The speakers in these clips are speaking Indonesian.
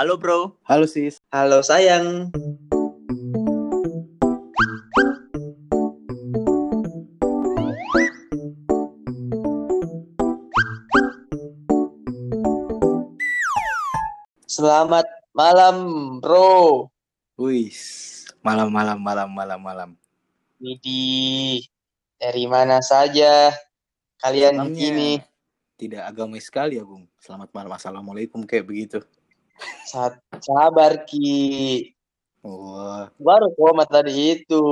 Halo bro. Halo sis. Halo sayang. Selamat malam, bro. Wih, malam malam malam malam malam. Widi, dari mana saja kalian Salamnya begini? Tidak agamais sekali ya, Bung. Selamat malam. Assalamualaikum kayak begitu. Sa- Sabar Ki. Wah, Baru komat tadi itu.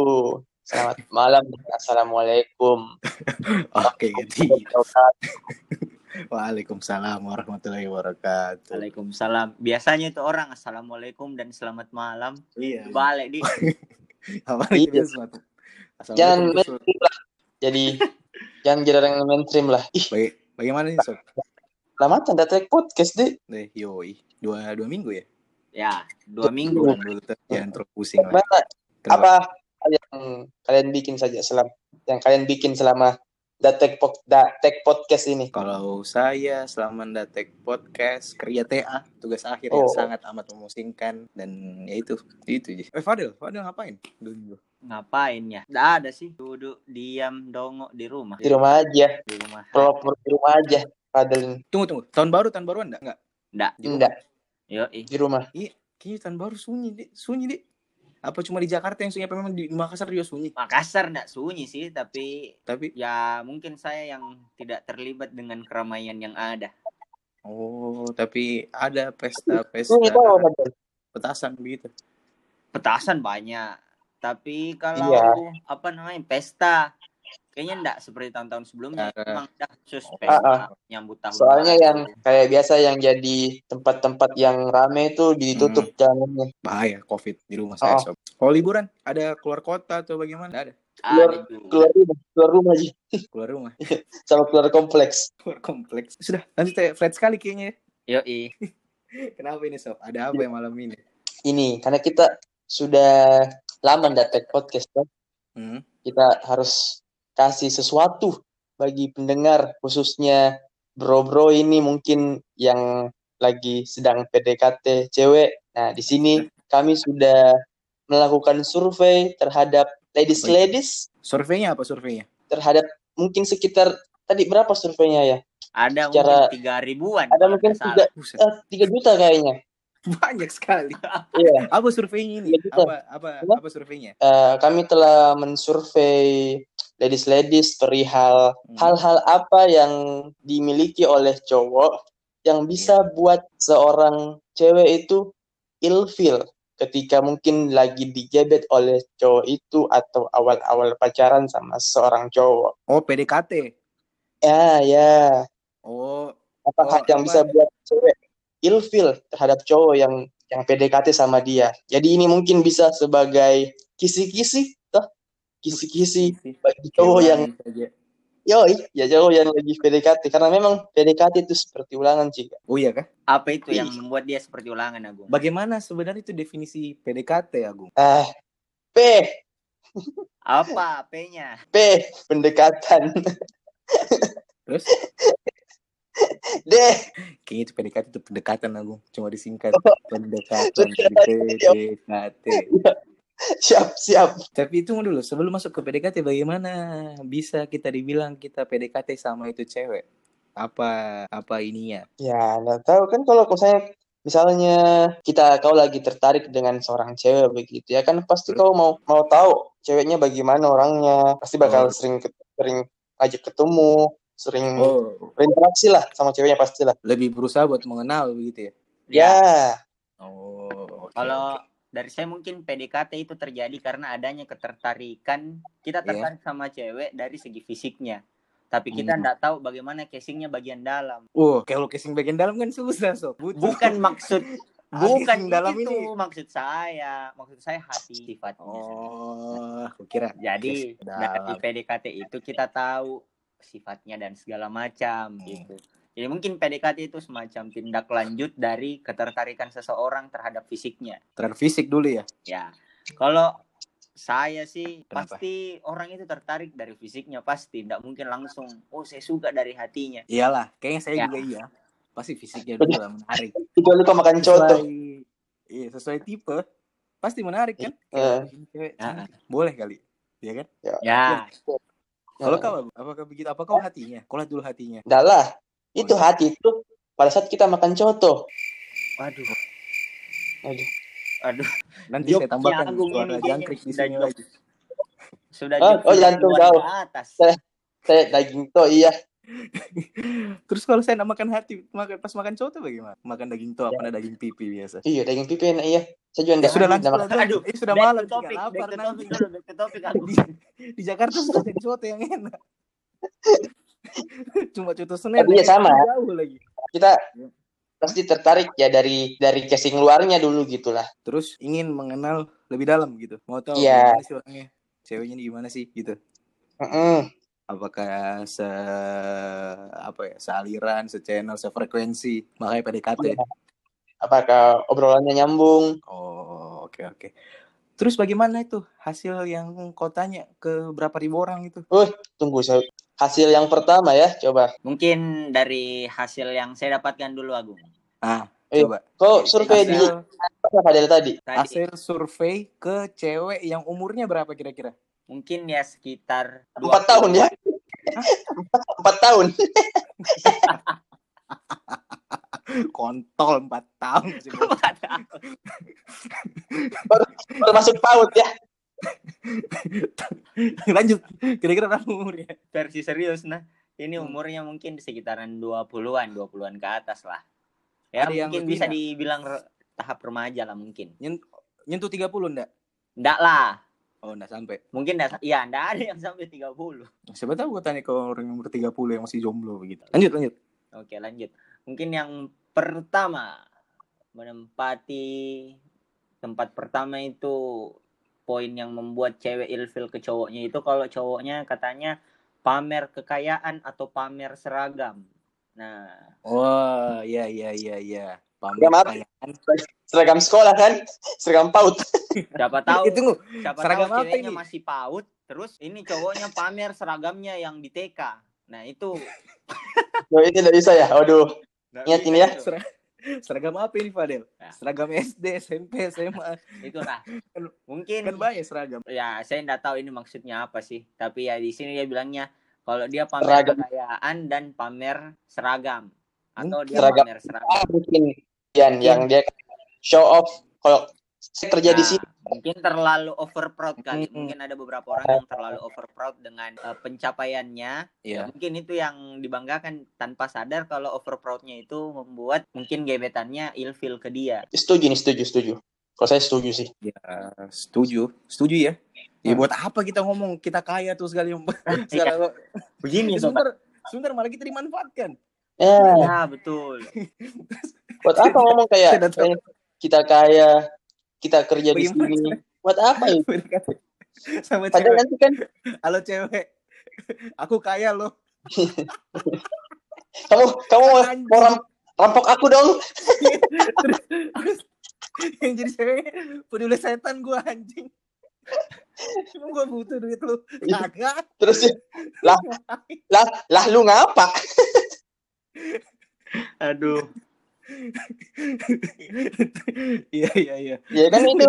Selamat malam dan assalamualaikum. oke gitu. Waalaikumsalam warahmatullahi wabarakatuh. Waalaikumsalam. Biasanya itu orang assalamualaikum dan selamat malam. Iya. Balik di Apa Iya. Jangan mainstream lah. Jadi jangan jadi orang mainstream lah. Ih, Baga- Bagaimana nih, Sob? lama tanda take podcast deh. Deh, yoi. Dua, dua minggu ya? ya dua minggu. Bukan dulu. Jangan terlalu pusing lah. Apa yang kalian bikin saja selama yang kalian bikin selama Datek Pod- Datek podcast ini? Kalau saya selama datek podcast kerja TA tugas akhir yang Oh. sangat amat memusingkan dan ya itu itu aja. Eh Fadil, Fadil ngapain? Dulu. Ngapain ya? Nggak ada sih. Duduk diam dongok di rumah. Di rumah aja, Di rumah. proper di rumah aja. Padahal Tunggu tunggu. Tahun baru tahun baruan enggak? Enggak. Nggak. Di rumah. enggak Yo, di rumah. Iya, kayaknya tahun baru sunyi deh, sunyi deh. Apa cuma di Jakarta yang sunyi apa memang di Makassar juga sunyi? Makassar nggak sunyi sih, tapi Tapi ya mungkin saya yang tidak terlibat dengan keramaian yang ada. oh, tapi ada pesta-pesta petasan begitu. Petasan banyak, tapi kalau Iya. apa namanya pesta kayaknya enggak seperti tahun-tahun sebelumnya. Ah. Emang dah khusus Oh. pesta Ah, nyambut tahun. Soalnya baru. yang kayak biasa yang jadi tempat-tempat yang rame itu ditutup jalannya. Bahaya COVID di rumah saya. Oh. Sob. Kalau liburan ada keluar kota atau bagaimana? Nggak ada. keluar-. Keluar rumah, keluar rumah aja Keluar rumah. sama keluar kompleks. Keluar kompleks. Sudah, lanjut ya. Flat sekali kayaknya. ya. Yoi. Kenapa ini Sob? Ada apa yang malam ini? Ini karena kita sudah lama Datek podcast kan. Hmm. kita harus kasih sesuatu bagi pendengar khususnya bro-bro ini mungkin yang lagi sedang PDKT cewek. Nah, di sini kami sudah melakukan survei terhadap ladies ladies Surveinya apa surveinya? terhadap mungkin sekitar tadi berapa surveinya ya? Ada Secara- mungkin tiga ribuan. Ada mungkin tiga eh, tiga juta kayaknya. Banyak sekali. Iya. Apa surveinya ini? Betul. Apa apa Apa? apa surveinya? Eh, kami telah mensurvei ladies ladies perihal Hmm. hal-hal apa yang dimiliki oleh cowok yang bisa buat seorang cewek itu ilfil ketika mungkin lagi digebet oleh cowok itu atau awal-awal pacaran sama seorang cowok. Oh, PDKT. Ya, ya. Oh, Apa Oh, hal yang apa? bisa buat cewek ilfil terhadap cowok yang yang PDKT sama dia. Jadi ini mungkin bisa sebagai kisi-kisi, toh kisi-kisi bagi cowok yang saja. Yoi, ya cowok yang lagi PDKT karena memang PDKT itu seperti ulangan sih. Oh iya kah? Apa itu yang membuat dia seperti ulangan, Agung? Bagaimana sebenarnya itu definisi PDKT, Agung? Ah, P, Apa P-nya? P pendekatan. Terus D, kayaknya itu PDKT itu pendekatan, Agung. Cuma disingkat Oh. pendekatan PDKT. siap siap. Tapi itu dulu, sebelum masuk ke PDKT bagaimana bisa kita dibilang kita PDKT sama itu cewek? Apa apa ininya? Ya, nggak tahu kan kalau misalnya misalnya kita kau lagi tertarik dengan seorang cewek begitu ya kan pasti kau mau mau tahu ceweknya bagaimana orangnya pasti bakal Oh. sering sering ajak ketemu sering Oh, berinteraksi lah sama ceweknya pastilah lebih berusaha buat mengenal begitu ya? ya Oh, oke, Kalau dari saya mungkin PDKT itu terjadi karena adanya ketertarikan kita Iya. tertarik sama cewek dari segi fisiknya. Tapi kita Hmm. nggak tahu bagaimana casingnya bagian dalam. Oh, kalau casing bagian dalam kan susah, sob. Butuh. Bukan maksud bukan dalam itu ini. maksud saya. Maksud saya hati sifatnya. Oh, aku kira. Jadi dari. PDKT itu kita tahu sifatnya dan segala macam Hmm. gitu. Jadi mungkin PDKT itu semacam tindak lanjut dari ketertarikan seseorang terhadap fisiknya. Terhadap fisik dulu ya. Ya, kalau saya sih Kenapa? pasti orang itu tertarik dari fisiknya pasti, tidak mungkin langsung oh saya suka dari hatinya. Iyalah, kayaknya saya Ya. juga iya. Pasti fisiknya dulu lah menarik. kecuali kau makan coto Sesuai Iya, sesuai tipe. Pasti menarik kan? Eh. Cantik. Boleh kali. Iya kan? Ya, Kalau Nah, kau apakah begitu? Apa kau hatinya? Kau lihat dulu hatinya. Dah lah. Itu Oh, hati itu pada saat kita makan coto. waduh, Aduh. aduh, Nanti Jok, saya tambahkan suara jangkrik di sini lagi. sudah Oh, oh, jantung kau. ke atas. Saya daging to iya. Terus kalau saya nak makan hati, makan pas makan coto bagaimana? Makan daging to apa daging pipi biasa? Iya, daging pipi enak iya. Saya juga Ya, enggak sudah lanjut. enggak makan. lanjut. Aduh, Eh, sudah Back malam topik, lapar nanti. topik topik aku. Di, di Jakarta sudah ada coto yang enak. Cuma coto Senen. Tapi ya sama. Jauh lagi. Kita Ya. pasti tertarik ya dari dari casing luarnya dulu gitulah. Terus ingin mengenal lebih dalam gitu. Mau tahu Iya. gimana sih orangnya? Ceweknya ini gimana sih gitu. Mm-mm. Apakah se apa ya, sealiran, sechannel, sefrekuensi, makanya PDKT. Iya. Apakah obrolannya nyambung? Oh, oke oke. Terus bagaimana itu hasil yang kau tanya ke berapa ribu orang itu? Tunggu saya hasil yang pertama ya, coba. Mungkin dari hasil yang saya dapatkan dulu Agung. Ah, Eh, coba. Kok survei di Hasil, apa Fadel tadi? Tadi hasil survei ke cewek yang umurnya berapa kira-kira? Mungkin ya sekitar Empat tahun ya? Empat tahun. Kontol 4 tahun. sih, Bro. Baru masuk PAUD ya. Lanjut. Kira-kira berapa umurnya? versi serius nah. Ini Hmm. umurnya mungkin sekitaran 20-an, 20-an ke atas lah. Ya Ada mungkin bisa dibilang tahap remaja lah mungkin. Nyentuh 30 enggak? Enggak lah. Oh, enggak sampai. Mungkin enggak, ya enggak ada yang sampai 30. Siapa tahu gue tanya ke orang yang umur 30 yang masih jomblo begitu. Lanjut, lanjut. Oke, lanjut. Mungkin yang pertama menempati tempat pertama itu poin yang membuat cewek ilfil ke cowoknya itu kalau cowoknya katanya pamer kekayaan atau pamer seragam. Nah, Wah, iya iya iya iya. Pamer Ya, maaf. Seragam sekolah kan? Seragam PAUD. siapa tahu Eh, tunggu. siapa seragam tahu apa ceweknya ini? masih PAUD, terus ini cowoknya pamer seragamnya yang di TK. Nah, itu Loh, ini tidak bisa ya? Waduh. Ingat ini ya. itu. Serag- Seragam apa ini, Fadel? Ya. Seragam SD, SMP, SMA. Itulah. Kan- Mungkin Kan banyak seragam. ya saya nggak tahu ini maksudnya apa sih tapi ya di sini dia bilangnya kalau dia pamer Seragam. kekayaan dan pamer seragam atau dia Seragam. pamer seragam Ah, mungkin Yan, yang dia show off. Kalau saya kerja di Nah, sini, mungkin terlalu over proud kali Mm-mm. mungkin ada beberapa orang yang terlalu over proud dengan eh, pencapaiannya Ya, Iya. mungkin itu yang dibanggakan tanpa sadar kalau over proudnya itu membuat mungkin gebetannya ilfil ke dia setuju nih, setuju, setuju. Kalau saya setuju sih. Ya, setuju. Setuju ya. Ya Hmm. buat apa kita ngomong kita kaya tuh sekali segala begini Ya, sebentar, sebentar malah kita dimanfaatkan. Ya, ya betul buat apa ngomong kayak Saya eh, kita kaya, kita kerja di Bagaimana sini. Buat apa? PDKT sama Padahal cewek. nanti kan Halo cewek. Aku kaya loh. kamu kamu Anjing. mau ram- rampok aku dong. Terus yang jadi cewek peduli setan gua anjing. Emang gua butuh duit lu. Kagak. Terus ya, lah lah lah lu ngapa? aduh Iya iya iya. Ya kan itu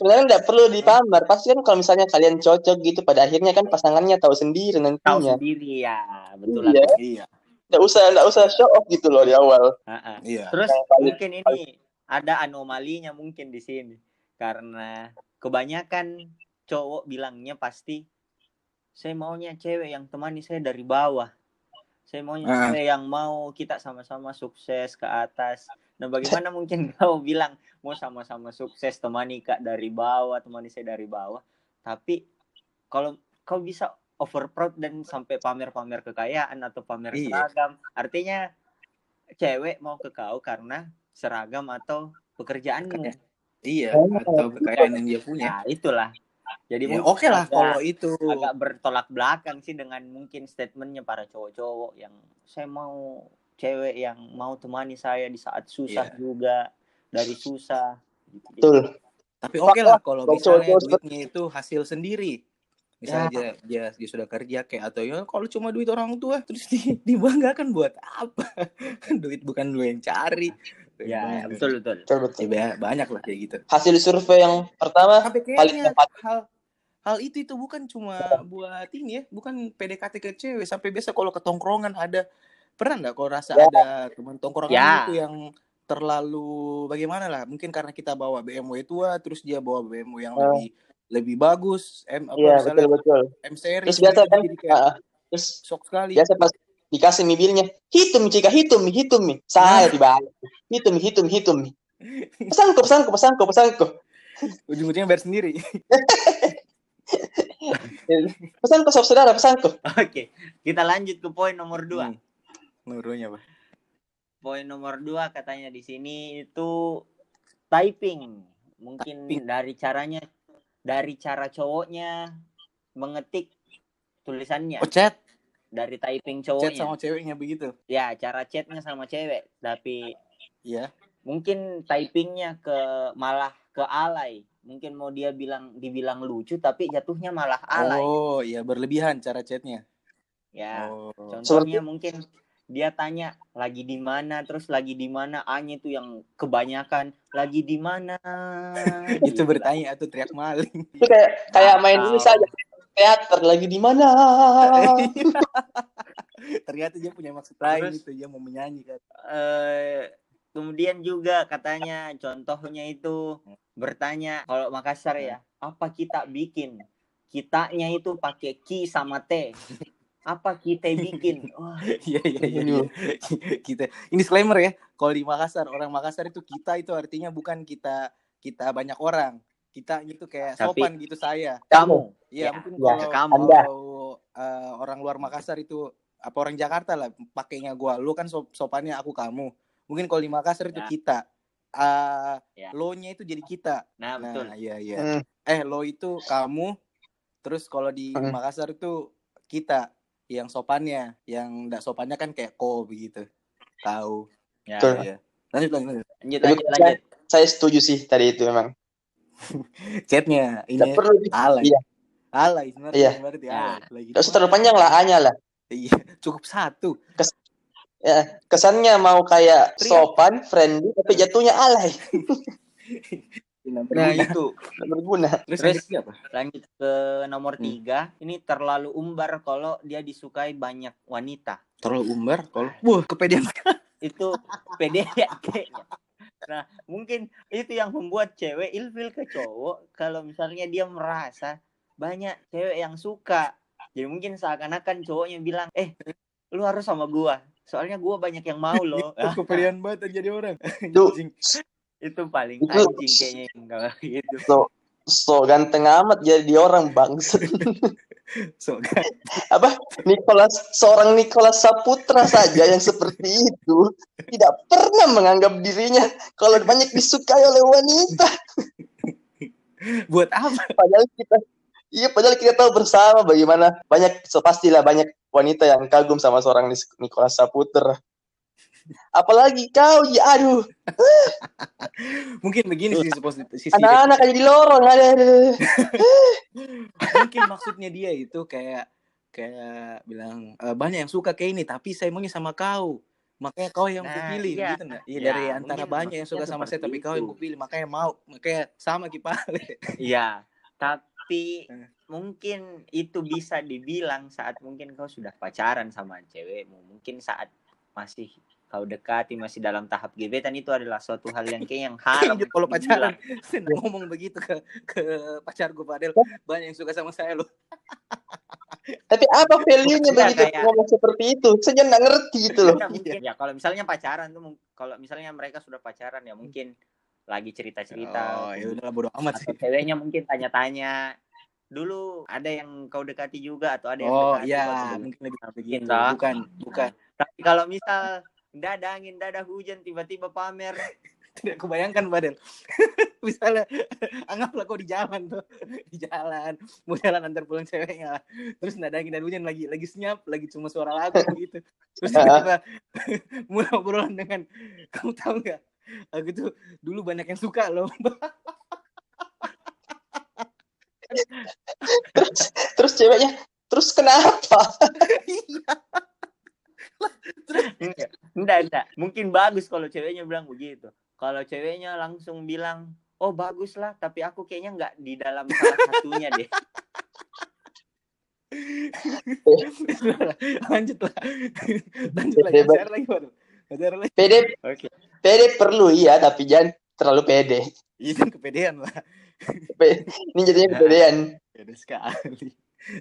sebenarnya nggak perlu dipamer. Pasti kan kalau misalnya kalian cocok gitu, pada akhirnya kan pasangannya tahu sendiri tahu nantinya. sendiri ya betul Iya. lah Iya. Nggak usah nggak usah show off gitu loh di awal. Iya. Terus mungkin ini ada anomalinya mungkin di sini karena kebanyakan cowok bilangnya pasti saya maunya cewek yang temani saya dari bawah. Saya maunya Ah. cewek yang mau kita sama-sama sukses ke atas. Nah, bagaimana mungkin kau bilang mau sama-sama sukses temani Kak dari bawah, temani saya dari bawah. Tapi kalau kau bisa over proud dan sampai pamer-pamer kekayaan atau pamer Iya. seragam, artinya cewek mau ke kau karena seragam atau pekerjaanmu. Iya, atau kekayaan yang dia punya. Nah, itulah. Jadi Ya, mungkin oke lah agak- kalau itu. agak bertolak belakang sih dengan mungkin statementnya para cowok-cowok yang saya mau cewek yang mau temani saya di saat susah Iya. juga dari susah. Gitu. Betul. Tapi oke lah kalau misalnya duitnya itu hasil sendiri. Misalnya dia, dia dia sudah kerja kayak atau ya kalau cuma duit orang tua terus di, dibanggakan buat apa? duit bukan lu yang cari. Ya, Banyak. betul betul. Betul betul. Ya, ba- banyak lah kayak gitu. Hasil survei yang pertama paling tepat. hal hal itu itu bukan cuma buat ini ya, bukan PDKT ke cewek. Sampai biasa kalau ke tongkrongan ada pernah nggak kalau rasa Ya. ada teman tongkrongan Ya. itu yang terlalu bagaimana lah? Mungkin karena kita bawa BMW tua, terus dia bawa BMW yang Ya. lebih lebih bagus, M apa Iya misalnya betul betul. M series Terus biasa gitu, kan, jadi kayak ah, terus shock sekali. biasa pas dikasih mobilnya, hitung jika hitung hitung nih, saya dibalik, hitung hitung hitung nih. Pesanku pesanku pesanku pesanku Ujung-ujungnya bayar sendiri. pesanku sob saudara pesanku. Oke, kita lanjut ke poin nomor dua. Hmm. Nurunya apa? Poin nomor dua katanya di sini itu typing. Mungkin Typing. dari caranya, dari cara cowoknya mengetik tulisannya Oh chat, dari typing chat cowoknya. sama ceweknya begitu. Ya, cara chatnya sama cewek, tapi Iya. mungkin typingnya ke malah ke alay. Mungkin mau dia bilang dibilang lucu, tapi jatuhnya malah alay. Oh, iya berlebihan cara chatnya. Ya, Oh. contohnya mungkin dia tanya lagi di mana, terus lagi di mana, A-nya itu yang kebanyakan lagi di mana. itu Gila. bertanya atau teriak maling. Itu kayak kayak main ini Atau- saja teater lagi di mana? Ternyata dia punya maksud lain Terus- itu dia mau menyanyi kan. eh kemudian juga katanya contohnya itu bertanya kalau Makassar ya apa kita bikin kitanya itu pakai ki sama t apa kita bikin Wah, Iya iya iya. iya. kita ini disclaimer ya. Kalau di Makassar orang Makassar itu kita itu artinya bukan kita kita banyak orang. Kita itu kayak Tapi- sopan gitu saya. kamu Iya Ya, mungkin ya, kalau kamu. Kalau, eh, orang luar Makassar itu apa orang Jakarta lah pakainya gua. Lu kan sop- sopannya aku kamu. Mungkin kalau di Makassar itu Ya. kita. eh Ya. lo-nya itu jadi kita. nah Nah, betul iya iya. Hmm, Eh, lo itu kamu. Terus kalau di Hmm. Makassar itu kita yang sopannya, yang enggak sopannya kan kayak ko begitu. Tahu. ya, Betul. Iya. Lanjut lanjut. lanjut. lanjut lanjut Saya setuju sih tadi itu memang. Chatnya ini perlu alay. Iya. Alay sebenarnya Iya. berarti Ya. alay. Lagi usah terlalu panjang lah A-nya lah. Iya, cukup satu. Ya, kesannya mau kayak Teriak. sopan, friendly, tapi jatuhnya alay. Nah, nah itu berguna. Terus, Terus- lanjut apa? lanjut ke nomor Hmm. tiga ini terlalu umbar kalau dia disukai banyak wanita Terlalu umbar kalau wah kepedean. itu pede ya kayaknya. Nah, mungkin itu yang membuat cewek ilfil ke cowok kalau misalnya dia merasa banyak cewek yang suka. Jadi mungkin seakan-akan cowoknya bilang, "Eh, lu harus sama gua. Soalnya gua banyak yang mau loh." Kepedean banget jadi orang. Itu paling Itu- anjing kayaknya kalau gitu. So, so ganteng amat jadi orang bangsa. So. Apa? Nicholas, seorang Nicholas Saputra saja yang seperti itu tidak pernah menganggap dirinya kalau banyak disukai oleh wanita. buat apa? Padahal kita, iya padahal kita tahu bersama bagaimana banyak, so pastilah banyak wanita yang kagum sama seorang Nicholas Saputra. Apalagi kau, ya aduh, Mungkin begini sih sisi, sisi anak-anak aja di lorong ada. mungkin maksudnya dia itu kayak kayak bilang "Eh, banyak yang suka kayak ini tapi saya maunya sama kau makanya kau yang Nah, kupilih iya. gitu enggak iya Ya, dari antara mungkin banyak yang suka sama saya tapi kau yang itu. kupilih makanya mau makanya sama kipale Iya, tapi Eh. mungkin itu bisa dibilang saat mungkin kau sudah pacaran sama cewekmu. Mungkin saat masih kau dekati masih dalam tahap gebetan itu adalah suatu hal yang kayak yang haram. Kalau pacaran. Saya ngomong begitu ke ke pacar gue Padel banyak yang suka sama saya loh. Tapi apa value-nya begitu kayak- ngomong seperti itu? Saya nggak ngerti gitu loh. Ya kalau misalnya pacaran tuh kalau misalnya mereka sudah pacaran ya mungkin lagi cerita-cerita oh ya udah bodo amat sih. ceweknya mungkin tanya-tanya dulu ada yang kau dekati juga atau ada yang oh dekati? Iya mungkin lebih Mungkin begitu. Bukan bukan. Tapi kalau misal nggak ada angin, nggak ada hujan, tiba-tiba pamer. tidak kubayangkan Badel misalnya anggaplah kau di jalan tuh. Di jalan mau jalan antar pulang ceweknya terus nggak ada angin dan hujan lagi lagi senyap lagi cuma suara lagu gitu. Terus tiba-tiba mulai obrolan dengan kamu tahu nggak? Aku tuh dulu banyak yang suka loh Terus, terus ceweknya, terus kenapa? Enggak, enggak enggak, enggak. Mungkin bagus kalau ceweknya bilang begitu. Kalau ceweknya langsung bilang, oh bagus lah, tapi aku kayaknya nggak di dalam salah satunya deh. lanjut lah. Lanjut lagi. Share lagi baru. Share lagi. Pede, Oke. pede perlu iya, tapi jangan terlalu pede. Itu kepedean lah. Ini jadinya Ya. kepedean. Pede sekali.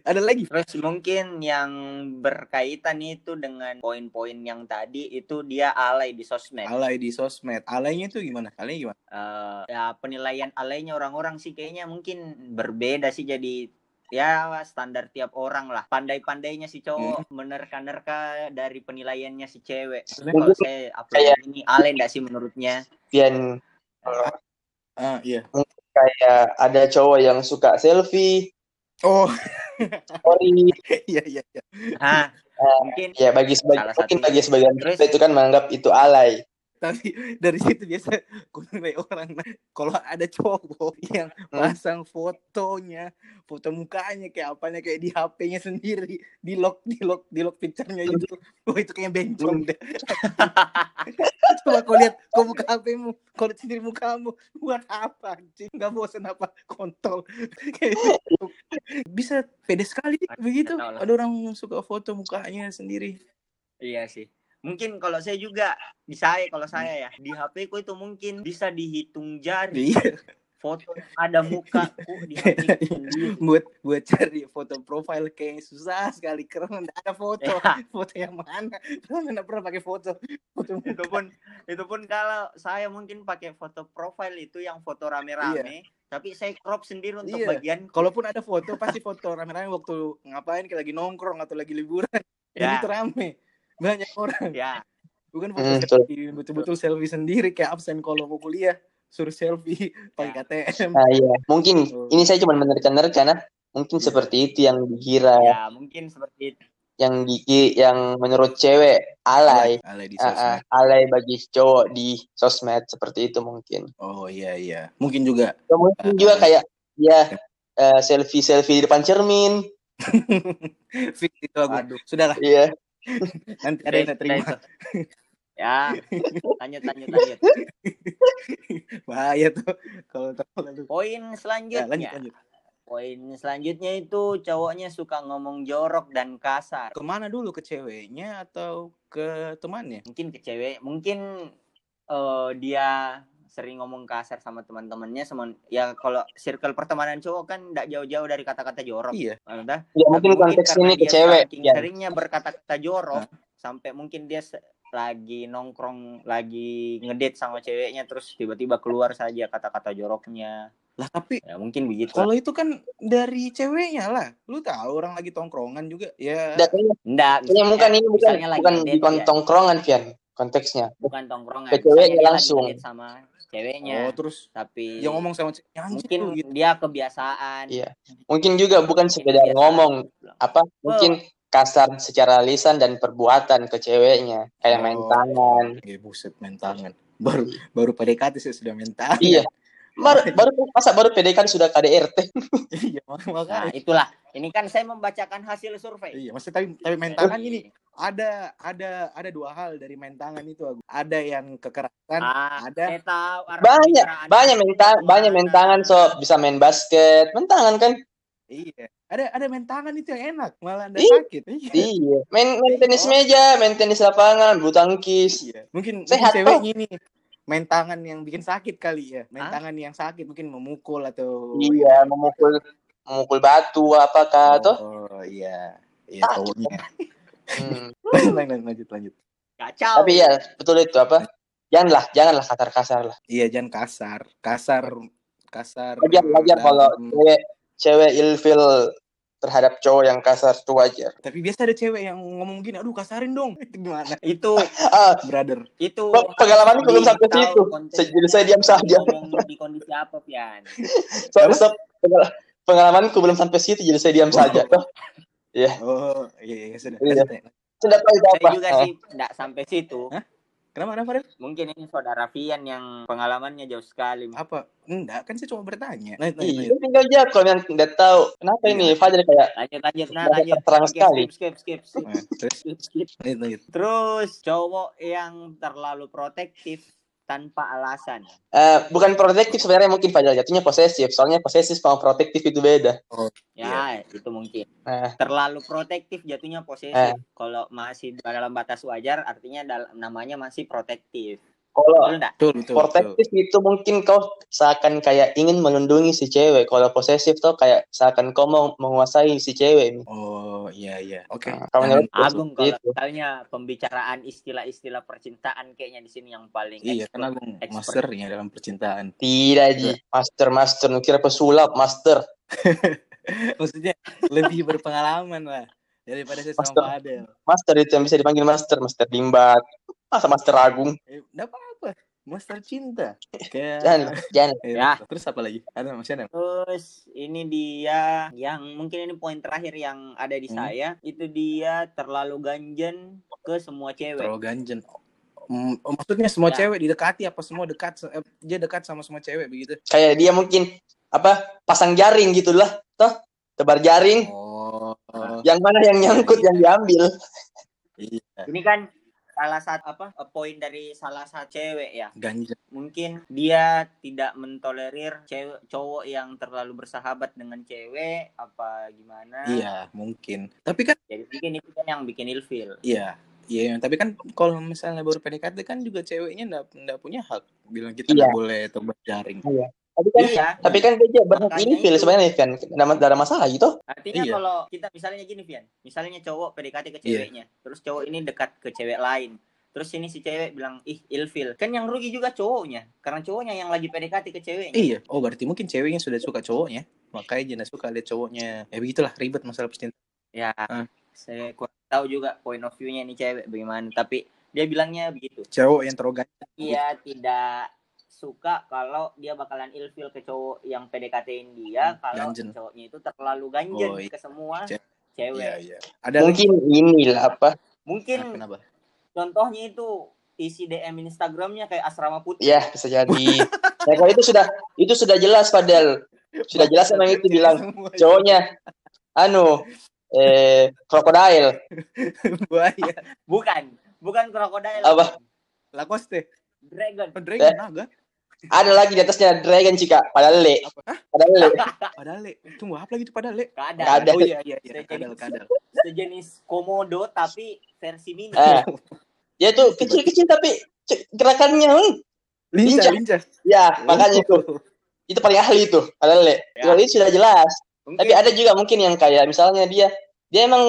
Ada lagi. Terus mungkin yang berkaitan itu dengan poin-poin yang tadi itu dia alay di sosmed. Alay di sosmed. Alaynya itu gimana? Alaynya gimana? Eh, ya penilaian alaynya orang-orang sih kayaknya mungkin berbeda sih jadi ya standar tiap orang lah. Pandai-pandainya si cowok menerka-nerka dari penilaiannya si cewek. Sebenarnya kalau saya upload Kayak- ini alay enggak sih menurutnya? Pian Ah, iya. kayak ada cowok yang suka selfie, Oh, story. iya iya iya. Eh, mungkin ya bagi sebagian mungkin bagi sebagian Terus- itu kan menganggap itu alay. Tapi dari situ biasa kulai orang nah, kalau ada cowok yang Hmm. pasang fotonya, foto mukanya kayak apanya kayak di HP-nya sendiri, di lock di lock di lock picture-nya itu. Oh, itu kayak bencong deh. Coba kau lihat kau buka HP-mu, kau lihat sendiri mukamu, buat apa anjing? Enggak bosan apa kontol. Gitu. Bisa pede sekali begitu. nggak. Ada orang suka foto mukanya sendiri. Iya sih. Mungkin kalau saya juga di saya kalau saya ya di HP ku itu mungkin bisa dihitung jari. Iya. foto ada di HP sendiri. buat buat cari foto profile kayaknya susah sekali karena nggak ada foto. Ya, foto yang mana? Karena nggak pernah pakai foto. Foto itu pun itu pun kalau saya mungkin pakai foto profile itu yang foto rame-rame, tapi saya crop sendiri untuk Iya. bagian kalaupun ada foto pasti foto rame-rame waktu ngapain kayak lagi nongkrong atau lagi liburan. Ya, itu rame banyak orang ya. bukan foto Hmm, selfie betul-betul selfie sendiri kayak absen kalau mau kuliah suruh selfie pakai Ya. KTM Nah, iya. Mungkin Oh. ini saya cuma menerka-nerka nah. Mungkin Iya. seperti itu yang dikira, Ya, mungkin seperti itu. yang diki, yang menurut cewek alay. alay di Ah, ah, sosmed alay bagi cowok di sosmed seperti itu mungkin. oh iya iya mungkin juga Ya, mungkin Ah, juga ah. kayak ya selfie selfie di depan cermin. fix itu aku Waduh. sudahlah Iya. nanti ada yang terima. Ya, lanjut lanjut lanjut. bahaya tuh kalau terlalu Poin Ya, selanjutnya. lanjut lanjut Poin selanjutnya itu cowoknya suka ngomong jorok dan kasar. ke mana dulu ke ceweknya atau ke temannya Mungkin ke cewek, mungkin eh, dia sering ngomong kasar sama teman-temannya sama ya kalau circle pertemanan cowok kan tidak jauh-jauh dari kata-kata jorok. iya Maksudnya, Ya tapi mungkin konteks ini ke cewek. Ya. seringnya berkata-kata jorok sampai mungkin dia lagi nongkrong lagi ngedate sama ceweknya terus tiba-tiba keluar saja kata-kata joroknya. lah tapi Ya mungkin begitu. kalau itu kan dari ceweknya lah lu tahu orang lagi tongkrongan juga ya Enggak, kayaknya bukan ini bukan misalnya lagi bukan di ya. tongkrongan Pian konteksnya. bukan tongkrongan. Ke ceweknya langsung. sama ceweknya. oh terus tapi yang ngomong sama ceweknya mungkin lu gitu dia kebiasaan. Iya. Mungkin juga bukan sekedar Kebiasaan. ngomong apa mungkin kasar secara lisan dan perbuatan ke ceweknya kayak main Oh. tangan. ya buset main tangan baru baru PDKT saya sudah main tangan Iya. Baru, baru masa baru PDK sudah KDRT. iya mak- Nah, makanya itulah. Ini kan saya membacakan hasil survei. iya maksudnya tapi tapi main tangan ini ada ada ada dua hal dari main tangan itu ada yang kekerasan Ah, ada saya tahu Banyak banyak main tangan, banyak main tangan so bisa main basket. Main tangan kan? iya ada ada main tangan itu yang enak malah ada sakit iya Iya. Main main tenis meja, main tenis lapangan, bulu tangkis. Iya. Mungkin, mungkin Sehat ceweknya ini main tangan yang bikin sakit kali ya. Main Hah? tangan yang sakit mungkin memukul atau Iya, memukul memukul batu apakah tuh? Oh iya. Iya Sakit. cowoknya. Hmm. lanjut, lanjut, lanjut. Kacau. Tapi ya betul itu apa? Janganlah, janganlah kasar-kasar lah. Iya, jangan kasar. Kasar kasar. Wajar, wajar kalau cewek cewek ilfil terhadap cowok yang kasar itu wajar. Tapi biasa ada cewek yang ngomong gini, aduh kasarin dong. Itu gimana? itu Ah, Brother. itu Pe- pengalamanku belum sampai situ. Jadi saya diam saja. di kondisi apa Pian so, so, pengal- pengalamanku belum sampai situ jadi saya diam saja. Toh, Oh, iya, iya sudah. Iya. Lanjut, ya. Sudah tahu itu saya apa? juga Ah, sih tidak sampai situ Hah? Kenapa kenapa Del? Mungkin ini saudara Vian yang pengalamannya jauh sekali. Apa? Enggak, kan saya cuma bertanya. Lanjut, Iya, lanjut. tinggal jawab kalau yang nggak tahu. Kenapa ini Fadil kayak Lanjut lanjut nah lanjut. terang Oke, sekali. skip skip skip skip. Nah, terus skip, skip. lanjut, lanjut. Terus cowok yang terlalu protektif tanpa alasan. eh, bukan protektif sebenarnya mungkin Fadil jatuhnya posesif. Soalnya posesif sama protektif itu beda. Ya, itu mungkin. Nah, Terlalu protektif jatuhnya posesif. Eh. Kalau masih dalam batas wajar artinya dal- namanya masih protektif. Kalau Betul protektif itu mungkin kau seakan kayak ingin melindungi si cewek. Kalau posesif tuh kayak seakan kau mau menguasai si cewek. Oh, iya iya. Oke. Nah, kalau menurut gue Agung kalau itu. misalnya pembicaraan istilah-istilah percintaan kayaknya di sini yang paling Iya, expert. karena Agung expert. masternya dalam percintaan. Tidak ji, master master, kira pesulap master. Maksudnya lebih berpengalaman lah daripada saya Master. sama Fadel. Master itu yang bisa dipanggil master, master Dimbat. Masa master Agung? Eh, enggak apa-apa. Master cinta. Kayak Jangan, jangan. Eh, Ya. Terus apa lagi? Ada masih ada? Terus ini dia yang mungkin ini poin terakhir yang ada di Hmm. saya itu dia terlalu ganjen ke semua cewek. Terlalu ganjen. Mm, oh, maksudnya semua Ya. cewek didekati apa semua dekat eh, dia dekat sama semua cewek begitu? Kayak dia mungkin apa pasang jaring gitulah, toh tebar jaring. Oh, Yang mana yang nyangkut yang diambil. iya. Ini kan salah satu apa eh, poin dari salah satu cewek ya. Ganjen. Mungkin dia tidak mentolerir cewek cowok yang terlalu bersahabat dengan cewek apa gimana. Iya, mungkin. Tapi kan Jadi mungkin itu kan yang bikin ilfil. iya. Iya, tapi kan kalau misalnya baru PDKT kan juga ceweknya enggak enggak punya hak bilang kita Iya. enggak boleh tebar jaring. Tapi kan Iya. tapi kan dia berhak ilfil itu. sebenarnya kan. Tidak ada masalah gitu. Artinya Iya. kalau kita misalnya gini Vian, misalnya cowok PDKT ke Iya. ceweknya, terus cowok ini dekat ke cewek lain. Terus ini si cewek bilang, ih ilfil. Kan yang rugi juga cowoknya. Karena cowoknya yang lagi PDKT ke ceweknya. Iya. Oh, berarti mungkin ceweknya sudah suka cowoknya. Makanya dia suka lihat cowoknya. Ya begitulah ribet masalah percintaan. Ya, Ah. saya kurang tahu juga point of view-nya ini cewek bagaimana. Tapi dia bilangnya begitu. Cowok yang ganjen. Iya tidak suka kalau dia bakalan ilfil ke cowok yang PDKT-in dia Hmm, kalau ganjen. cowoknya itu terlalu ganjen Oh, iya. ke semua Ce- cewek. Iya, iya. Ada Mungkin inilah apa? Mungkin Ah, kenapa? contohnya itu isi DM Instagramnya kayak asrama putih. Ya bisa jadi. Nah, kalau itu sudah itu sudah jelas padahal sudah jelas emang itu bilang cowoknya anu eh krokodil buaya. Bukan, bukan krokodil. Apa? Lacoste. Dragon. Oh, Dragon Eh. naga. Ada lagi di atasnya dragon cika padahal le? Hah? padahal le Padahal le. Tunggu apa lagi itu padahal le? Kadal. Kadal. Oh iya iya iya. Sejenis- Kadal kadal. Sejenis komodo tapi versi mini. Eh. dia tuh kecil kecil tapi gerakannya hmm, Lincah Lincah. ya makanya itu itu paling ahli itu padahal le Ya. kalau itu sudah jelas Mungkin tapi ada juga mungkin yang kayak misalnya dia dia emang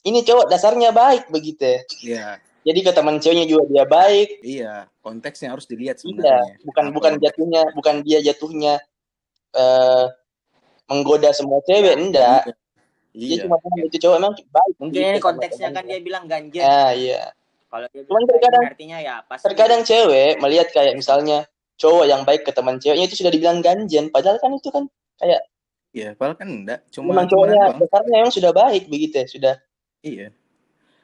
ini cowok dasarnya baik begitu Iya. jadi ke teman ceweknya juga dia baik Iya, konteksnya harus dilihat Iya, sebenarnya. bukan Apa bukan yang- jatuhnya, bukan dia jatuhnya eh menggoda semua cewek, enggak. Dia Iya. cuma bilang itu cowok emang baik. mungkin gitu ini konteksnya kan dia bilang ganjen. Ah, iya. Kalau dia Cuman terkadang- artinya ya pas Terkadang cewek melihat kayak misalnya cowok yang baik ke teman ceweknya itu sudah dibilang ganjen, padahal kan itu kan Iya, padahal kan enggak, cuma cowoknya doang. dasarnya emang sudah baik begitu ya, sudah Iya.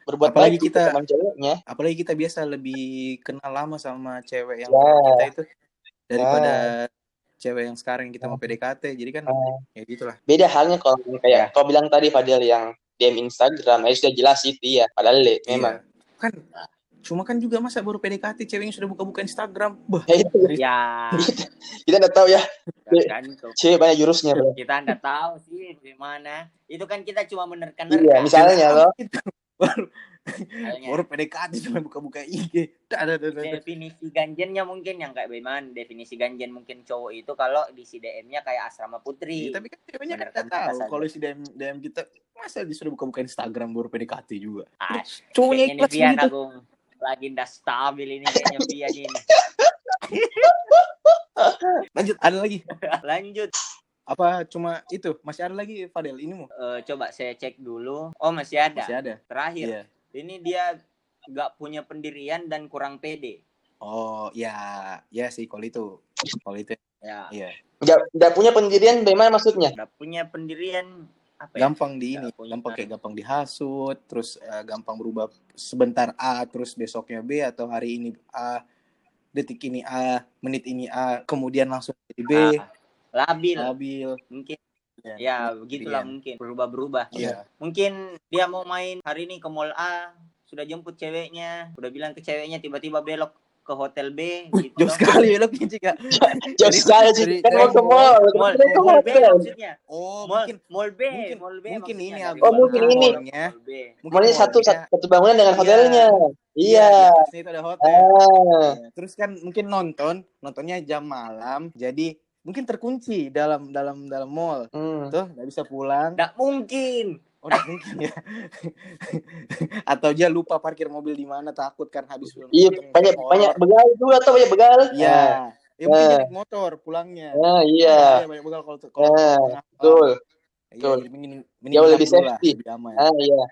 Berbuat Apalagi baik kita- teman ceweknya. Apalagi kita biasa lebih kenal lama sama cewek yang Ya. kita itu daripada cewek yang sekarang kita mau PDKT. Jadi kan Ah. ya gitulah. Beda halnya kalau kayak kau bilang tadi Fadil yang DM Instagram, ya sudah jelas itu ya, padahal le, memang. Iya. Kan cuma kan juga masa baru PDKT ceweknya sudah buka-buka Instagram. Bah, Ya itu ya kita udah tahu ya, cewek banyak jurusnya, bro. kita nggak tahu sih bagaimana. Itu kan kita cuma menerka Iya, misalnya loh. Baru baru PDKT cuma buka-buka IG. Definisi ganjennya mungkin yang kayak bagaimana definisi ganjen mungkin cowok itu kalau di si DM-nya kayak asrama putri. Iya, tapi kan ceweknya kan nggak kan tahu. Kalau si DM, DM kita masa dia sudah buka-buka Instagram baru PDKT juga. Ah, Cowoknya ikhlas gitu. aku lagi ndak stabil ini kayaknya Pian ini. Lanjut, ada lagi. lanjut Apa cuma itu? Masih ada lagi Fadel ini mau? Eh, coba saya cek dulu oh masih ada Masih ada. terakhir Iya. ini dia nggak punya pendirian dan kurang pede Oh, ya, ya sih kalau itu. Kalau itu ya iya. Nggak, nggak punya pendirian bagaimana maksudnya? nggak punya pendirian apa ya? gampang di ini gampang kayak gampang dihasut terus eh, gampang berubah sebentar A terus besoknya B atau hari ini A detik ini A menit ini A kemudian langsung jadi B Ah, labil labil mungkin Ya. ya begitulah Iya. mungkin berubah-berubah Iya. mungkin dia mau main hari ini ke mall A sudah jemput ceweknya udah bilang ke ceweknya tiba-tiba belok ke hotel B Wih, gitu jauh toh. sekali ya lo Jika. Jauh sekali sih. Kan mau ke mall. mall, Kan ke mall B hotel. maksudnya Oh, mall, mungkin mall B mungkin- mall B mungkin ini apa? Oh, mungkin ini. ke mall B. mungkin Mallnya satu satu bangunan dengan Iya. hotelnya. Iya. di atasnya itu ada hotel. Ah. Ya, Terus kan mungkin nonton, nontonnya jam malam, jadi mungkin terkunci dalam dalam dalam mall. Hmm. Tuh nggak bisa pulang. nggak mungkin Oh, nggak mungkin ya. Atau dia lupa parkir mobil di mana takut kan habis pulang Iya, banyak motor. banyak begal juga atau banyak begal. Iya. Ya mungkin Ah. motor pulangnya. Ah, iya. Iya, banyak begal kalau kalau Ah, tengah- Betul. Iya, betul. jadi mending, mending Jauh lebih lah, safety. lebih aman. Ah, iya.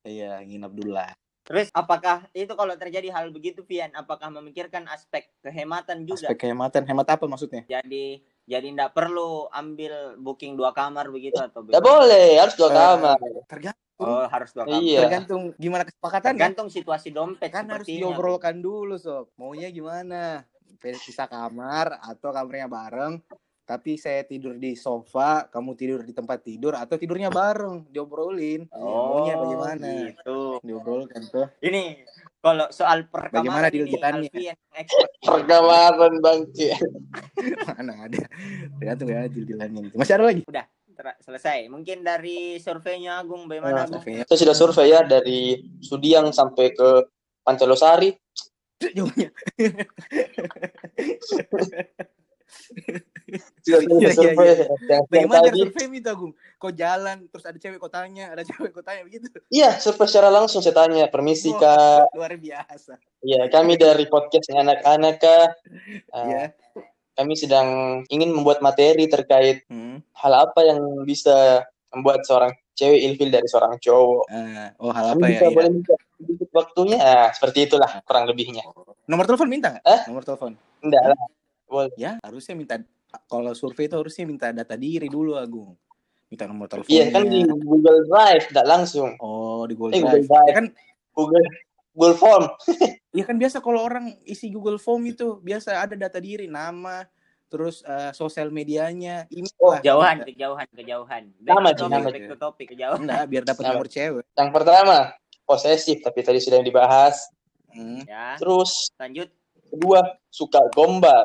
Iya, nginap dulu lah. Terus apakah itu kalau terjadi hal begitu Pian apakah memikirkan aspek kehematan juga Aspek kehematan, hemat apa maksudnya? jadi jadi tidak perlu ambil booking dua kamar begitu atau Nggak bagaimana? boleh, harus dua Eh, kamar. Tergantung, oh harus dua kamar Iya. tergantung gimana kesepakatannya. tergantung situasi dompet kan harus diobrolkan dulu sob maunya gimana pisah kamar atau kamarnya bareng tapi saya tidur di sofa kamu tidur di tempat tidur atau tidurnya bareng diobrolin. Oh maunya bagaimana? gitu. Diobrolkan tuh. Ini kalau soal perkamaran Bagaimana ini deal-dealannya? Alfian expert Perkamaran bangki. mana ada. Tergantung ya deal-dealannya masih ada lagi? Ter- selesai. Mungkin dari surveinya Agung bagaimana Agung? surveinya. Saya sudah survei ya dari Sudiang sampai ke Pantelosari. jauhnya Iya, iya, iya. yang bagaimana tadi. survei itu Agung kau jalan terus ada cewek kau tanya ada cewek kau tanya begitu Iya, survei secara langsung saya tanya, permisi kak. luar biasa Iya, kami dari podcastnya anak-anak kak. Ah, ya Kami sedang ingin membuat materi terkait Hmm. hal apa yang bisa membuat seorang cewek ilfil dari seorang cowok. Ah, oh hal Kami apa ya, bisa ya? boleh minta sedikit waktunya, Ah, seperti itulah kurang lebihnya. Nomor telepon minta nggak? Eh? Nomor telepon. Enggak lah. Boleh. Ya, harusnya minta kalau survei itu harusnya minta data diri dulu, Agung. Minta nomor teleponnya. Iya kan di Google Drive, tidak langsung. Oh, di Google Eh, Drive. Google Drive. Ya kan, Google Google Form. ya kan biasa kalau orang isi Google Form itu biasa ada data diri, nama, terus eh, sosial medianya, email Oh, lah. kejauhan kejauhan Nama, nama. back to topic kejauhan Enggak, biar dapat Nama. nomor cewek. Yang pertama, posesif, tapi tadi sudah dibahas. Hmm. ya Terus lanjut kedua, suka gombal.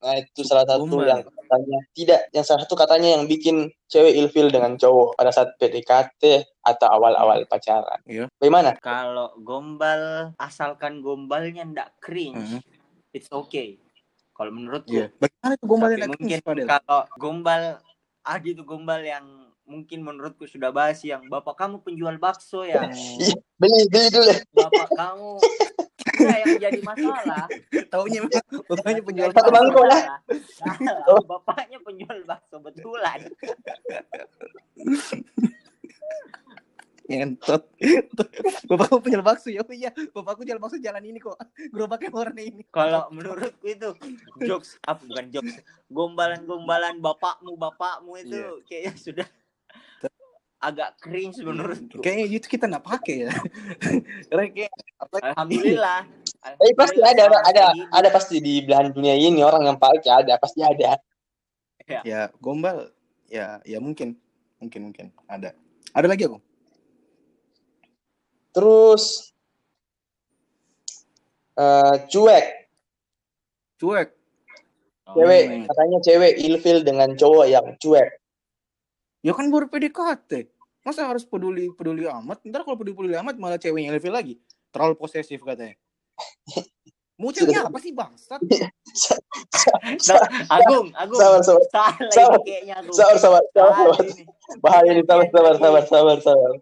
Nah, itu salah satu Gombal. yang katanya tidak, yang salah satu katanya yang bikin cewek ilfil dengan cowok pada saat PDKT atau awal-awal pacaran. Iya. Bagaimana? kalau gombal asalkan gombalnya ndak cringe Hmm. it's okay kalau menurutku Iya. Bagaimana tuh gombal yang mungkin kalau gombal ada itu gombal yang mungkin menurutku sudah basi yang bapak kamu penjual bakso ya Iya, beli, beli dulu. bapak kamu Nah, yang jadi masalah Taunya bapaknya penjual Satu bangku lah. Salah, bapaknya penjual bakso betulan Ngentot. Bapakku penjual bakso ya. Oh iya, bapakku jual bakso jalan ini kok. Gerobaknya warna ini. kalau menurutku itu jokes apa bukan jokes gombalan-gombalan bapakmu bapakmu itu Iya. kayaknya sudah agak cringe menurutku Kayaknya itu kita nggak pakai ya. Karena kayak apa alhamdulillah Tapi pasti ada, ada, ada pasti di belahan dunia ini orang yang pakai ada, pasti ada. ya gombal ya ya mungkin mungkin mungkin ada. Ada lagi aku? Terus eh cuek, Cuek. Oh, cewek Hmm. katanya cewek ilfil dengan cowok yang cuek. Ya kan baru PDKT. Masa harus peduli peduli amat? Ntar kalau peduli peduli amat malah ceweknya level lagi. Terlalu posesif katanya. Mau ceweknya apa sih bangsat? Agung Agung Sabar, sabar, Sabar. sabar, sabar, sabar. Bahaya ini, sabar, sabar, sabar, sabar, sabar.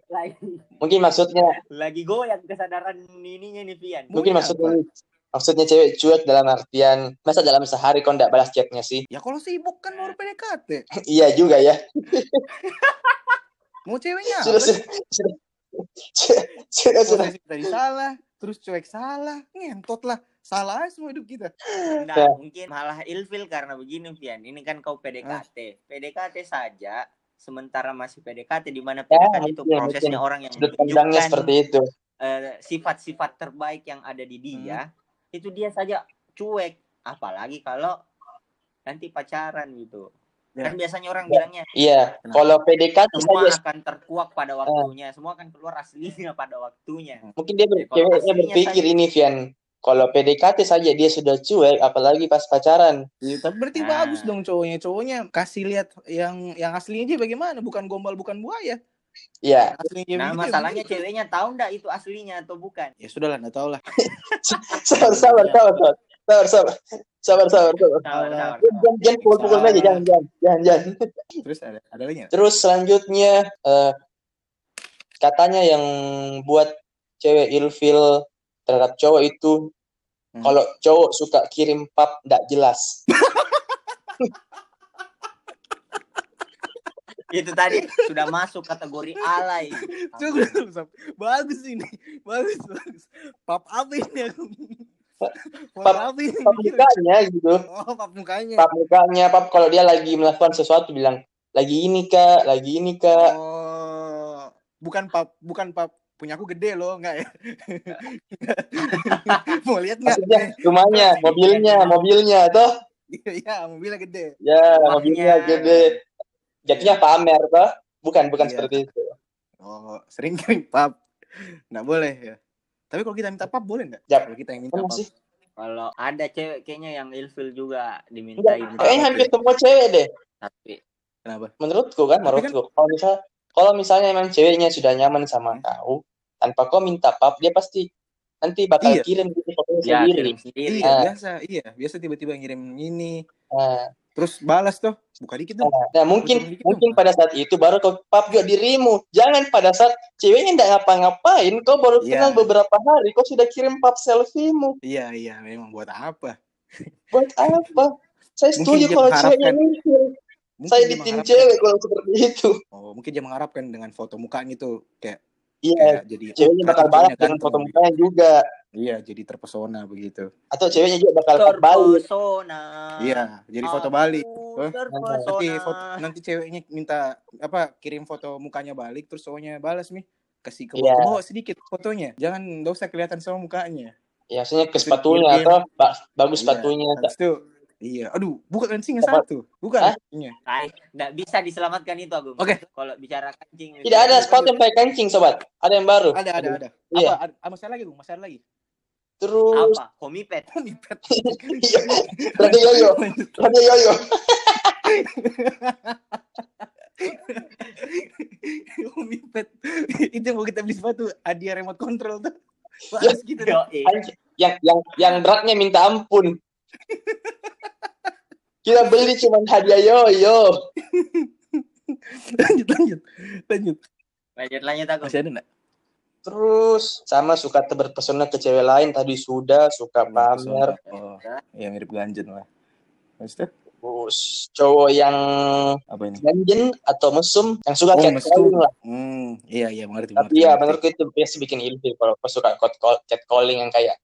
Mungkin maksudnya, lagi goyang kesadaran ininya nih Pian mungkin maksudnya? Maksudnya cewek cuek dalam artian, masa dalam sehari kau nggak balas chatnya sih? Ya kalau sibuk kan baru PDKT. iya juga ya. Mau ceweknya Sudah, sudah, sudah, sudah, tadi salah, terus cuek salah, ngentot lah. Salah aja semua hidup kita. Nah, Ya. mungkin malah ilfil karena begini Pian. Ini kan kau PDKT. PDKT saja sementara masih PDKT di mana Ya, PDKT itu mungkin, prosesnya mungkin. orang yang Sudut pandangnya seperti itu. eh, sifat-sifat terbaik yang ada di dia itu dia saja cuek apalagi kalau nanti pacaran gitu Ya. kan biasanya orang Ya. bilangnya Iya, Kenapa? kalau PDKT semua saja akan terkuak pada waktunya semua akan keluar aslinya pada waktunya mungkin dia ber- Ya, ceweknya berpikir saja- ini Vian. Kalau PDKT saja dia sudah cuek, apalagi pas pacaran. Ya, tapi berarti Nah. bagus dong cowoknya. Cowoknya kasih lihat yang yang aslinya aja bagaimana, bukan gombal bukan buaya. Iya. Nah, masalahnya ceweknya tahu ndak itu aslinya atau bukan? Ya sudahlah, enggak tahu lah. sabar, sabar, sabar, sabar. Sabar, sabar. Sabar, sabar, sabar. Jangan, jangan pukul-pukul aja, jangan, jangan, jangan, jangan. Terus ada, ada lagi Terus selanjutnya uh, katanya yang buat cewek ilfil terhadap cowok itu hmm. kalau cowok suka kirim pap ndak jelas. itu tadi sudah masuk kategori alay Cukup, bagus ini, bagus bagus. Pap apa ini aku? Pap Pap- apa ini? Pap mukanya gitu. Oh, pap mukanya. Pap mukanya, pap kalau dia lagi melakukan sesuatu bilang lagi ini kak, lagi ini kak. Oh, bukan pap, bukan pap punya aku gede loh, enggak ya? Mau lihat nggak? Maksudnya rumahnya, mobilnya, mobilnya, toh? Iya, iya, mobilnya gede. Ya, mobilnya gede. Jadinya pamer, toh? Bukan, bukan Iya. seperti itu. Oh, sering kirim pap. Nggak boleh ya. Tapi kalau kita minta pap boleh nggak? Yap. Kalau kita yang minta pap. sih? kalau ada cewek kayaknya yang ilfil juga dimintain Enggak, kayaknya hampir semua cewek deh. tapi Kenapa? Menurutku kan, Tapi menurutku. Kalau misal, kalau misalnya emang ceweknya sudah nyaman sama Hmm. kau, tanpa kau minta pap, dia pasti nanti bakal Iya. kirim gitu fotonya ya sendiri. kirim sendiri Iya, Ah. biasa. Iya, biasa tiba-tiba ngirim ini. Nah, Terus balas tuh. Buka dikit dong. nah, mungkin Betul gitu. mungkin pada saat itu baru kau pap juga dirimu. Jangan pada saat ceweknya ndak ngapa-ngapain, kau baru Iya. kenal beberapa hari, kau sudah kirim pap selfie-mu. Iya, iya, memang buat apa? Buat apa? Saya Mungkin setuju kalau ceweknya. Mungkin Saya di tim cewek kalau seperti itu. Oh, mungkin dia mengharapkan dengan foto mukanya tuh kayak Iya, jadi ceweknya bakal ternyata balas ceweknya dengan ganteng foto gitu. mukanya juga. Iya, jadi terpesona begitu. Atau ceweknya juga bakal balik. terpesona Iya, jadi Ah. foto balik. Aku terpesona Nanti foto, nanti ceweknya minta apa kirim foto mukanya balik terus cowoknya balas nih kasih ke Iya. bawah, ke bawah sedikit fotonya jangan nggak usah kelihatan sama mukanya Ya, maksudnya ke sepatunya atau ba- bagus Iya, sepatunya. itu iya aduh buka kancingnya Apa? satu bukan Ay, nggak bisa diselamatkan itu Agung. Oke. Kalau bicara kancing. Tidak ada sepatu yang pakai kancing, sobat. Ada yang baru. ada ada ada Iya. apa ada, ah, masih ada lagi Bung? masih ada lagi Terus Apa? Homipet. oh mipet Iya. Radio Yoyo, Radio Yoyo. oh mipet itu yang mau kita beli sepatu hadiah remote control tuh Bahas gitu tuh. Yo. Anjing. Yang yang yang beratnya minta ampun. Kita beli cuma hadiah Yoyo. lanjut lanjut lanjut Lanjut lanjut Agung. masih ada nggak Terus sama suka berpesona ke cewek lain tadi sudah suka pamer. oh ya mirip ganjen lah itu Terus cowok yang apa ini ganjen atau mesum yang suka Oh, catcalling lah. Hmm, iya iya mengerti. Tapi mengerti, ya menurutku itu biasa bikin ilfil kalau pas suka chat calling yang kayak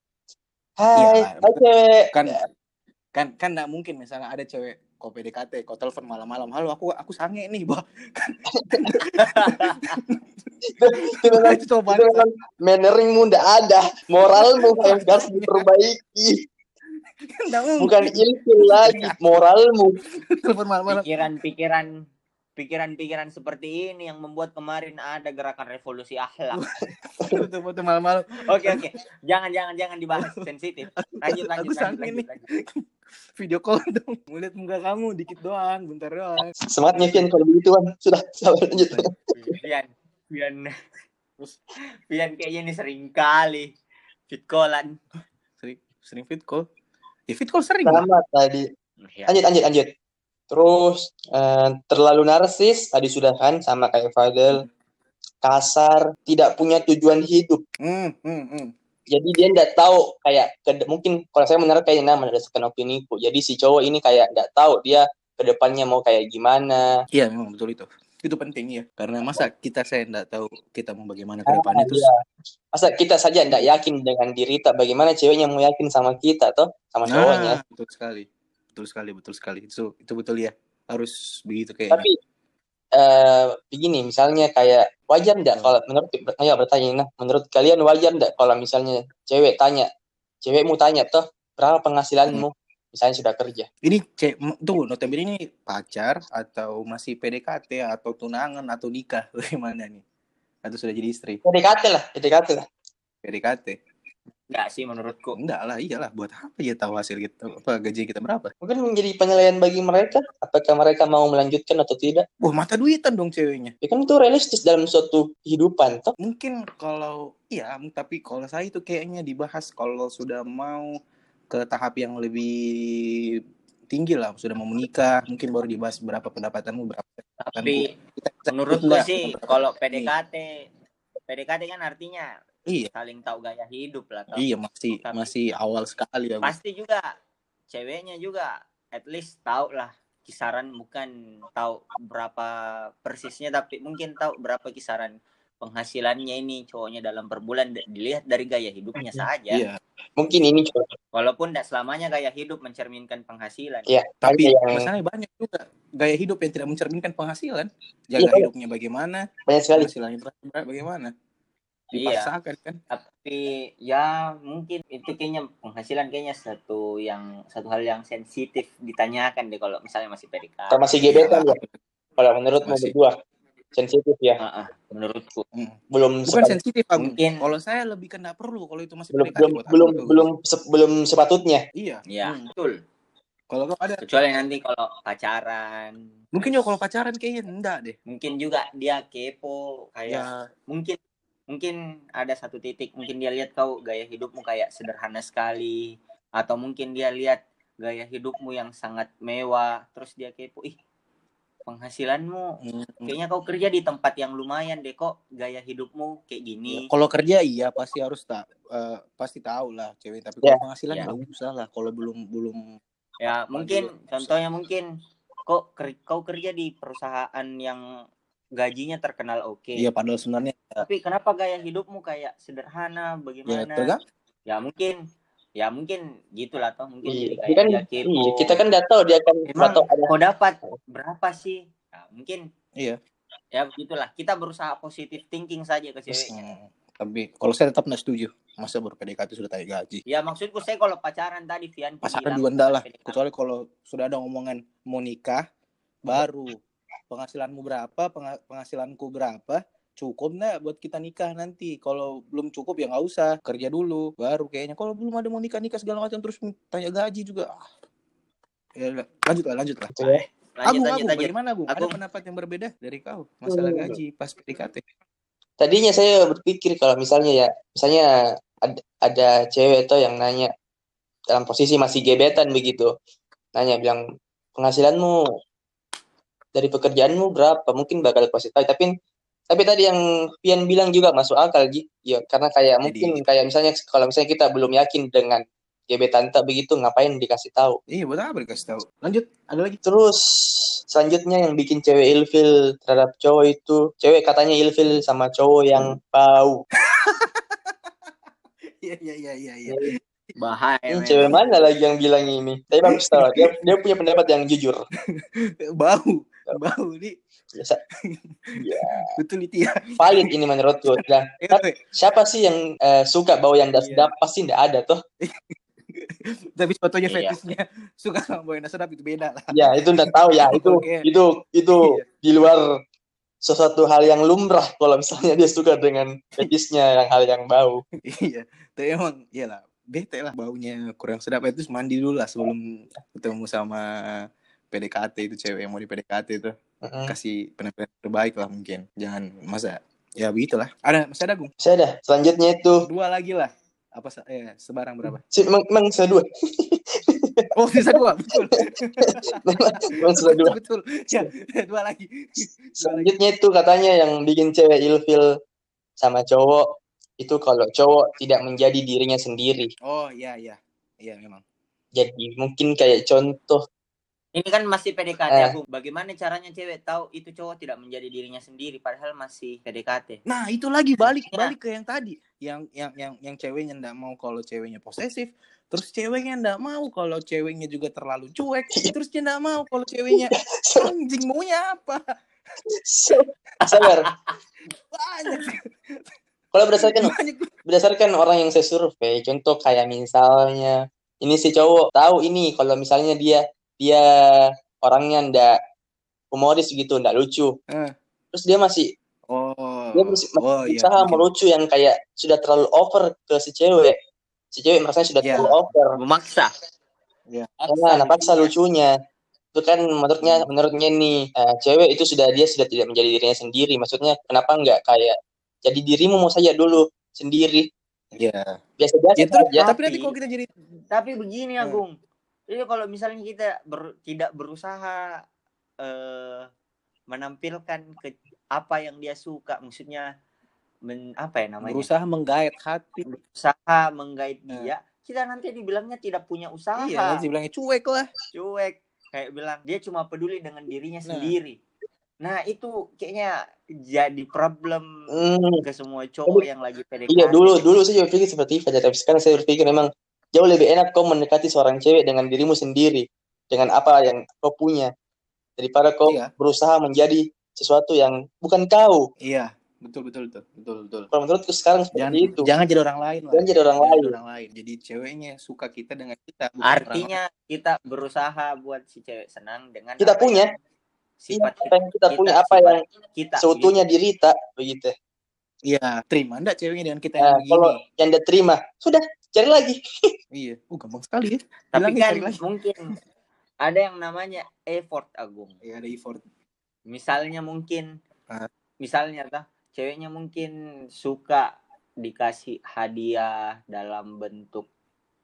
Iya, Hai, hai cewek. kan kan kan nggak mungkin misalnya ada cewek kau PDKT, kau telepon malam-malam, halo aku aku sange nih, bah. Itu memang, itu coba itu memang manneringmu ndak ada, moralmu yang harus diperbaiki. Bukan ilfil lagi, moralmu. Pikiran-pikiran pikiran-pikiran seperti ini yang membuat kemarin ada gerakan revolusi akhlak. Malam-malam. Oke oke. Jangan jangan jangan dibahas sensitif. Lanjut lanjut Aku lanjut, lanjut, lanjut. Video call dong. Mau lihat muka kamu dikit doang, bentar doang. Semangatnya Vian kalau begitu kan. Sudah, sabar lanjut. Pian Pian terus Pian kayaknya ini sering kali fit callan. Sering sering fit call. Ya fit call sering. Sama tadi. Ya. Lanjut, lanjut, lanjut. Terus eh, terlalu narsis tadi sudah kan sama kayak Fadel. Kasar, tidak punya tujuan hidup. Hmm, hmm, hmm. Jadi dia nggak tahu kayak ke- mungkin kalau saya menurut kayaknya nama berdasarkan opini ku. Jadi si cowok ini kayak nggak tahu dia ke depannya mau kayak gimana. Iya, memang betul itu. Itu penting ya. Karena masa kita saya enggak tahu kita mau bagaimana ke depannya Ah, terus iya. Masa kita saja nggak yakin dengan diri tak bagaimana ceweknya mau yakin sama kita toh sama cowoknya. Nah, betul sekali. Betul sekali, betul sekali. Itu itu betul ya. Harus begitu kayaknya. Tapi eh begini misalnya kayak wajar nggak kalau menurut ya bertanya nah menurut kalian wajar nggak kalau misalnya cewek tanya cewekmu tanya toh berapa penghasilanmu misalnya sudah kerja Ini cek tuh notabene ini pacar atau masih PDKT atau tunangan atau nikah bagaimana nih? Atau sudah jadi istri? PDKT lah PDKT lah PDKT. Enggak sih menurutku. Enggak lah, iyalah buat apa ya tahu hasil kita apa gaji kita berapa? mungkin menjadi penilaian bagi mereka apakah mereka mau melanjutkan atau tidak Wah, mata duitan dong ceweknya. ya kan itu realistis dalam suatu kehidupan toh Mungkin kalau iya, tapi kalau saya itu kayaknya dibahas kalau sudah mau ke tahap yang lebih tinggi lah, sudah mau menikah, mungkin baru dibahas berapa pendapatanmu berapa. Tapi Kita- kita- menurutku enggak. sih kalau PDKT PDKT kan artinya Iya, saling tahu gaya hidup lah. Tahu. iya masih Tapi- masih awal sekali ya. Bu. Pasti juga ceweknya juga at least tahu lah kisaran bukan tahu berapa persisnya tapi mungkin tahu berapa kisaran penghasilannya ini cowoknya dalam per bulan dilihat dari gaya hidupnya saja. Iya, mungkin ini juga Walaupun tidak selamanya gaya hidup mencerminkan penghasilan. ya tapi yang masalahnya banyak juga gaya hidup yang tidak mencerminkan penghasilan. Jaga Iya. hidupnya bagaimana, banyak sekali penghasilannya bagaimana. Iya. Dipaksakan kan. Tapi ya mungkin itu kayaknya penghasilan kayaknya satu yang satu hal yang sensitif ditanyakan deh kalau misalnya masih PDKT. kalau masih gebetan ya kalau menurutmu Masih. berdua sensitif ya Ah, ah, menurutku Hmm. belum Bukan sensitif Agung. Mungkin- Kalau saya lebih kena perlu kalau itu masih belum belum aku belum belum se- belum sepatutnya Iya. ya Hmm. betul. Kalau ada Kecuali nanti kalau pacaran, mungkin juga kalau pacaran kayaknya enggak deh. mungkin juga dia kepo kayak Ya, mungkin mungkin ada satu titik mungkin dia lihat kau gaya hidupmu kayak sederhana sekali atau mungkin dia lihat gaya hidupmu yang sangat mewah terus dia kepo ih penghasilanmu. Hmm, kayaknya kau kerja di tempat yang lumayan deh kok gaya hidupmu kayak gini. Kalau kerja iya pasti harus tak eh, pasti tahu lah cewek tapi Ya. kalau penghasilan Ya. nggak usah lah kalau belum belum ya mungkin Aduh, contohnya mungkin kok ker- kau kerja di perusahaan yang gajinya terkenal oke. Iya padahal sebenarnya tapi kenapa gaya hidupmu kayak sederhana ya bagaimana tergantung. Ya mungkin ya mungkin gitulah toh mungkin Iya, kayak kan iya, kita kan nggak tahu dia kan emang atau ada kau dapat berapa sih? Nah, mungkin iya. Ya begitulah. Kita berusaha positif thinking saja ke ceweknya. Hmm, tapi kalau saya tetap nggak setuju. Masa baru PDKT sudah tanya gaji? Ya maksudku saya kalau pacaran tadi Vian bilang juga enggak lah. Kecuali kalau sudah ada omongan mau nikah baru penghasilanmu berapa pengha- penghasilanku berapa cukup nggak buat kita nikah nanti? Kalau belum cukup ya nggak usah kerja dulu baru kayaknya. Kalau belum ada mau nikah nikah segala macam terus tanya gaji juga. Ah. ya lanjut lah lanjut lah. Lanjut Agung lanjut Agung lanjut bagaimana Agung? ada Agung. pendapat yang berbeda dari kau? Masalah gaji pas PDKT tadinya saya berpikir kalau misalnya ya misalnya ada, ada cewek tuh yang nanya dalam posisi masih gebetan begitu. Nanya bilang penghasilanmu dari pekerjaanmu berapa? Mungkin bakal kasih tahu. Tapi tapi tadi yang Pian bilang juga masuk akal Ji. ya karena kayak Jadi- mungkin kayak misalnya kalau misalnya kita belum yakin dengan gebetan tak begitu ngapain dikasih tahu iya buat apa dikasih tahu lanjut ada lagi Terus selanjutnya yang bikin cewek ilfil terhadap cowok itu, cewek katanya ilfil sama cowok yang bau. iya iya iya iya iya bahaya Ini cewek mana lagi yang bilang ini? Tapi bagus tau, dia, dia punya pendapat yang jujur. bau bau nih Biasa, betul itu ya valid ini menurutku. Eh, Kan- weh, siapa sih yang eh, suka bau yang tidak sedap? Pasti tidak ada tuh. tapi sebetulnya Iya. fetishnya suka sama bau yang sedap itu beda lah Ya itu tidak tahu ya. Itu Oke. itu itu Iya. di luar sesuatu hal yang lumrah kalau misalnya dia suka dengan fetisnya yang hal yang bau. iya tapi emang iyalah bete lah baunya kurang sedap itu mandi dulu lah sebelum ketemu sama PDKT itu cewek yang mau di PDKT itu Mm-mm. kasih penampilan terbaik lah mungkin. Jangan masa ya begitulah. Ada masih ada gung Saya dah. Selanjutnya itu, dua lagi lah. Apa eh, sebarang berapa? Si, emang saya dua. oh sisa dua betul. Emang sudah dua. betul. Ya dua lagi dua lagi. Selanjutnya itu katanya yang bikin cewek ilfil sama cowok itu kalau cowok tidak menjadi dirinya sendiri. oh iya iya. Iya memang. Jadi mungkin kayak contoh Ini kan masih PDKT Eh. aku. Bagaimana caranya cewek tahu itu cowok tidak menjadi dirinya sendiri padahal masih PDKT? Nah itu lagi balik Ya. balik ke yang tadi, yang yang yang yang ceweknya ndak mau kalau ceweknya posesif, terus ceweknya ndak mau kalau ceweknya juga terlalu cuek, terus dia ndak mau kalau ceweknya anjing maunya apa? Sabar. banyak Kalau berdasarkan banyak berdasarkan orang yang saya survei, contoh kayak misalnya ini si cowok tahu ini kalau misalnya dia dia orangnya ndak humoris gitu, ndak lucu. Eh. Terus dia masih oh dia masih, masih oh iya berusaha mungkin. melucu yang kayak sudah terlalu over ke si cewek. Si cewek merasa sudah Iya. terlalu over. Memaksa. Iya. Nah, nah paksa lucunya. Itu kan menurutnya menurutnya nih eh, cewek itu sudah dia sudah tidak menjadi dirinya sendiri. Maksudnya kenapa nggak kayak jadi dirimu mau saja dulu sendiri Iya. biasa-biasa Itu, saja. tapi nanti Tapi- kalau kita jadi Tapi begini Hmm. Agung. Jadi kalau misalnya kita ber- tidak berusaha eh menampilkan ke apa yang dia suka, maksudnya men, apa ya namanya? berusaha menggait hati Berusaha menggait Hmm. dia, kita nanti dibilangnya tidak punya usaha. iya nanti bilangnya cuek lah cuek kayak bilang dia cuma peduli dengan dirinya Nah. sendiri nah itu kayaknya jadi problem Hmm, ke semua cowok yang lagi PDKT iya dulu dulu saya juga pikir seperti itu, tapi sekarang saya berpikir memang jauh lebih enak kau mendekati seorang cewek dengan dirimu sendiri, dengan apa yang kau punya, daripada kau Iya. berusaha menjadi sesuatu yang bukan kau. iya betul betul betul betul betul Kalau menurutku sekarang seperti jangan itu. jangan jadi orang lain lah Jangan jadi orang Jangan lain. jadi orang lain jadi ceweknya suka kita dengan kita bukan orang artinya kita berusaha buat si cewek senang dengan Kita punya. sifat apa yang kita punya, apa yang kita seutuhnya diri tak begitu. Iya, terima enggak ceweknya dengan kita Nah, yang begini? kalau yang dia terima, sudah cari lagi. Iya, oh gampang sekali ya. tapi Bilangin kan cari lagi. mungkin ada yang namanya effort agung Iya, ada effort. misalnya mungkin Ah. misalnya tah ceweknya mungkin suka dikasih hadiah dalam bentuk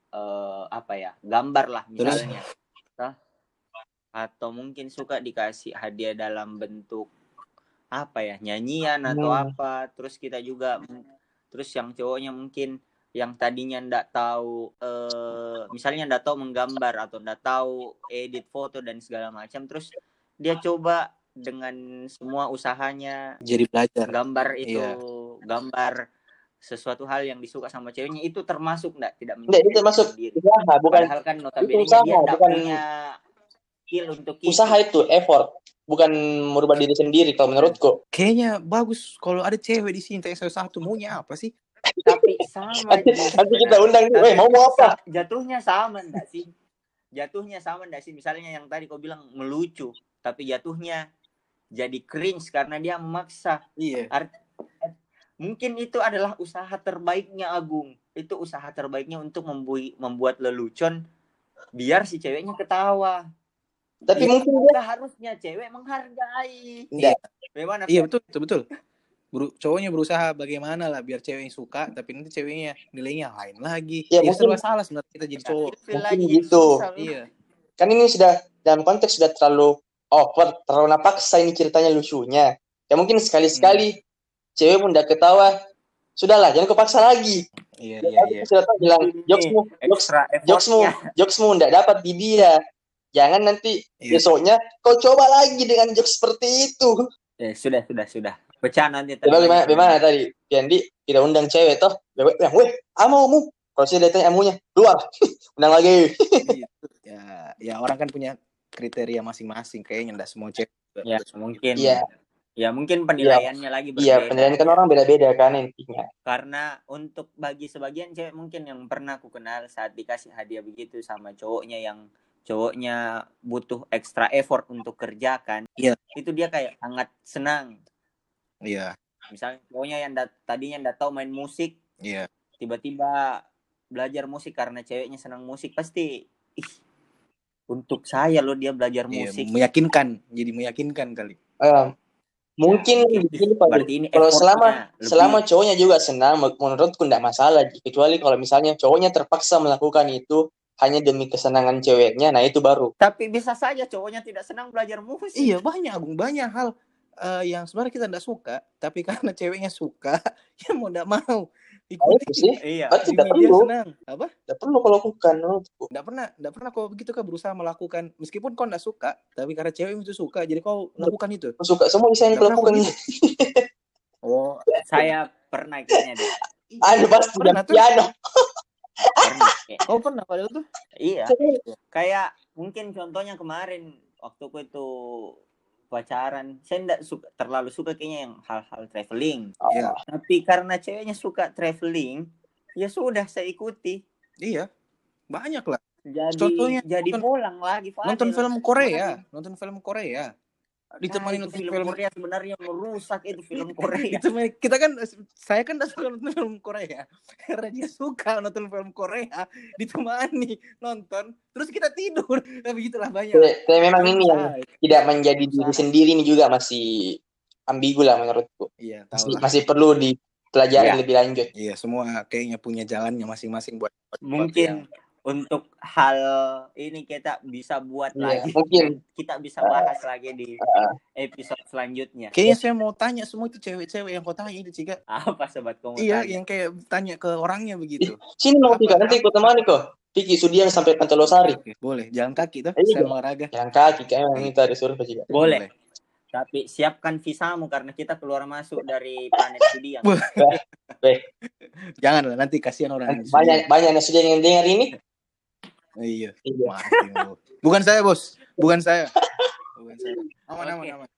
eh, apa ya gambar lah Terus? misalnya Tah? atau mungkin suka dikasih hadiah dalam bentuk apa ya nyanyian atau Hmm. apa terus kita juga terus yang cowoknya mungkin yang tadinya ndak tahu eh misalnya ndak tahu menggambar atau ndak tahu edit foto dan segala macam terus dia coba dengan semua usahanya Jadi belajar. gambar itu Iya. gambar sesuatu hal yang disuka sama ceweknya itu termasuk ndak tidak Enggak, itu termasuk sendiri usaha, bukan padahal kan notabene usaha, dia bukan- punya skill untuk itu. usaha itu effort, bukan merubah diri sendiri kalau menurutku. Kayaknya bagus kalau ada cewek di sini yang satu maunya apa sih? Tapi sama Nanti, kita undang nih, Tapi "Weh, mau mau apa? jatuhnya sama ndak sih jatuhnya sama ndak sih misalnya yang tadi kau bilang melucu tapi jatuhnya jadi cringe karena dia memaksa Iya. mungkin itu adalah usaha terbaiknya Agung itu usaha terbaiknya untuk membui- membuat lelucon biar si ceweknya ketawa Tapi Iya. mungkin dia Nah, harusnya cewek menghargai enggak. bagaimana Iya betul, betul, betul. Beru- cowoknya berusaha bagaimana lah biar cewek yang suka, tapi nanti ceweknya nilainya lain lagi. Ya, Jadi mungkin- salah sebenarnya kita jadi cowok. Mungkin lagi, gitu. Iya. Kan ini sudah dalam konteks sudah terlalu over, terlalu napaksa ini ceritanya lucunya. Ya mungkin sekali-sekali cewek pun udah ketawa, sudahlah jangan kau paksa lagi. Iya, Ya, iya, iya. sudah tahu bilang jokesmu, jokes, extra jokesmu, jokesmu enggak dapat di dia. Jangan nanti Iya. besoknya kau coba lagi dengan jokes seperti itu. Eh, sudah sudah sudah pecah nanti Ya, bagaimana, bagaimana tadi? Piandi kita undang cewek toh. Cewek bilang, weh, amumu. Kalau saya datang amunya, keluar. undang lagi. Gitu. Ya, ya orang kan punya kriteria masing-masing kayaknya enggak semua cewek. ya mungkin Iya. ya mungkin penilaiannya lagi Iya, berbeda penilaian kan orang beda-beda kan intinya. karena untuk bagi sebagian cewek mungkin yang pernah aku kenal saat dikasih hadiah begitu sama cowoknya yang cowoknya butuh extra effort untuk kerjakan Iya. itu dia kayak sangat senang Iya, misalnya cowoknya yang dat- tadinya nggak tahu main musik iya. tiba-tiba belajar musik karena ceweknya senang musik pasti ih untuk saya loh dia belajar Iya, musik meyakinkan, jadi meyakinkan kali. Eh, mungkin Ya, di sini Pak, berarti ini kalau selama lebih. selama cowoknya juga senang, men- menurutku tidak masalah. Kecuali kalau misalnya cowoknya terpaksa melakukan itu hanya demi kesenangan ceweknya, nah itu baru. tapi bisa saja cowoknya tidak senang belajar musik Iya, banyak, Agung. Banyak hal eh, yang sebenarnya kita enggak suka, tapi karena ceweknya suka, ya mau enggak mau ikuti. itu sih, iya Ini tidak dia perlu, senang. Apa? tidak perlu kalau lakukan. Enggak pernah, enggak pernah kau begitu kau berusaha melakukan meskipun kau enggak suka, tapi karena cewek itu suka, jadi kau lakukan itu. Suka semua bisa yang lakukan. oh saya pernah kayaknya deh Anu pasti Pernah piano. pernah pernah padahal tuh? iya kayak mungkin contohnya kemarin waktu aku itu pacaran saya enggak suka terlalu suka kayaknya yang hal-hal traveling Iya. tapi karena ceweknya suka traveling ya sudah saya ikuti Iya. Banyak lah. jadi Contohnya jadi nonton- pulang lagi Fadil. Nonton film Korea, nonton film Korea. Nah, Ditemani itu nonton film, film Korea. sebenarnya merusak itu film Korea. Itu kita kan saya kan suka nonton film Korea. Karena dia suka nonton film Korea. Ditemani nonton terus kita tidur. Tapi gitulah banyak. Tapi memang ini yang tidak menjadi diri sendiri ini juga masih ambigu lah menurutku. iya tahu Masih, masih perlu dipelajari Iya. lebih lanjut. iya semua kayaknya punya jalannya masing-masing buat buat mungkin yang- untuk hal ini kita bisa buat Iya, lagi mungkin. kita bisa bahas lagi di episode selanjutnya kayaknya saya mau tanya semua itu cewek-cewek yang kau tanya itu Cika apa sobat kamu iya tanya? yang kayak tanya ke orangnya begitu Sini mau? Pika, nanti ku temani kok. Piki Sudiang sampai Pantelosari. Boleh jalan kaki tuh Iya. saya olahraga Jalan kaki kayaknya itu ada survei juga. boleh tapi siapkan visamu karena kita keluar masuk dari planet Sudiang jangan lah nanti kasihan orang Banyak banyak yang sudah yang dengar ini. Iya Iya. Mati, Bu. Bukan saya, Bos. Bukan saya. Bukan saya. Aman, aman, Oke. aman.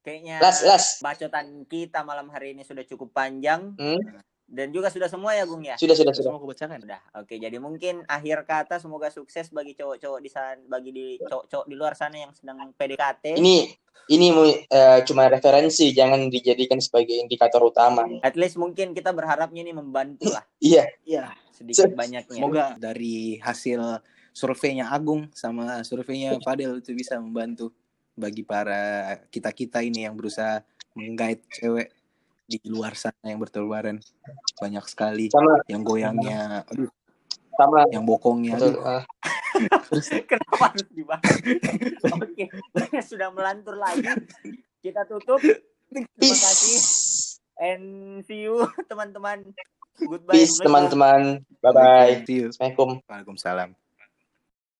kayaknya Las las. bacotan kita malam hari ini sudah cukup panjang Hmm, dan juga sudah semua ya Gung ya sudah sudah sudah. Semua aku bacakan. Udah, oke. Jadi mungkin akhir kata semoga sukses bagi cowok-cowok di sana, bagi di cowok-cowok di luar sana yang sedang PDKT. Ini ini eh, cuma referensi, jangan dijadikan sebagai indikator utama. At least mungkin kita berharapnya ini membantu lah Iya, Iya. Sedikit Se- banyaknya. Semoga dari hasil surveinya Agung sama surveinya Fadel itu bisa membantu bagi para kita-kita ini yang berusaha menggait cewek di luar sana yang bertelubaran. Banyak sekali sama yang goyangnya, aduh, sama. yang bokongnya. Betul. Aduh. eh, Kenapa harus dibahas? oke, sudah melantur lagi. Kita tutup. Terima kasih and see you teman-teman. Goodbye. peace teman-teman. Bye bye. Assalamualaikum. Waalaikumsalam.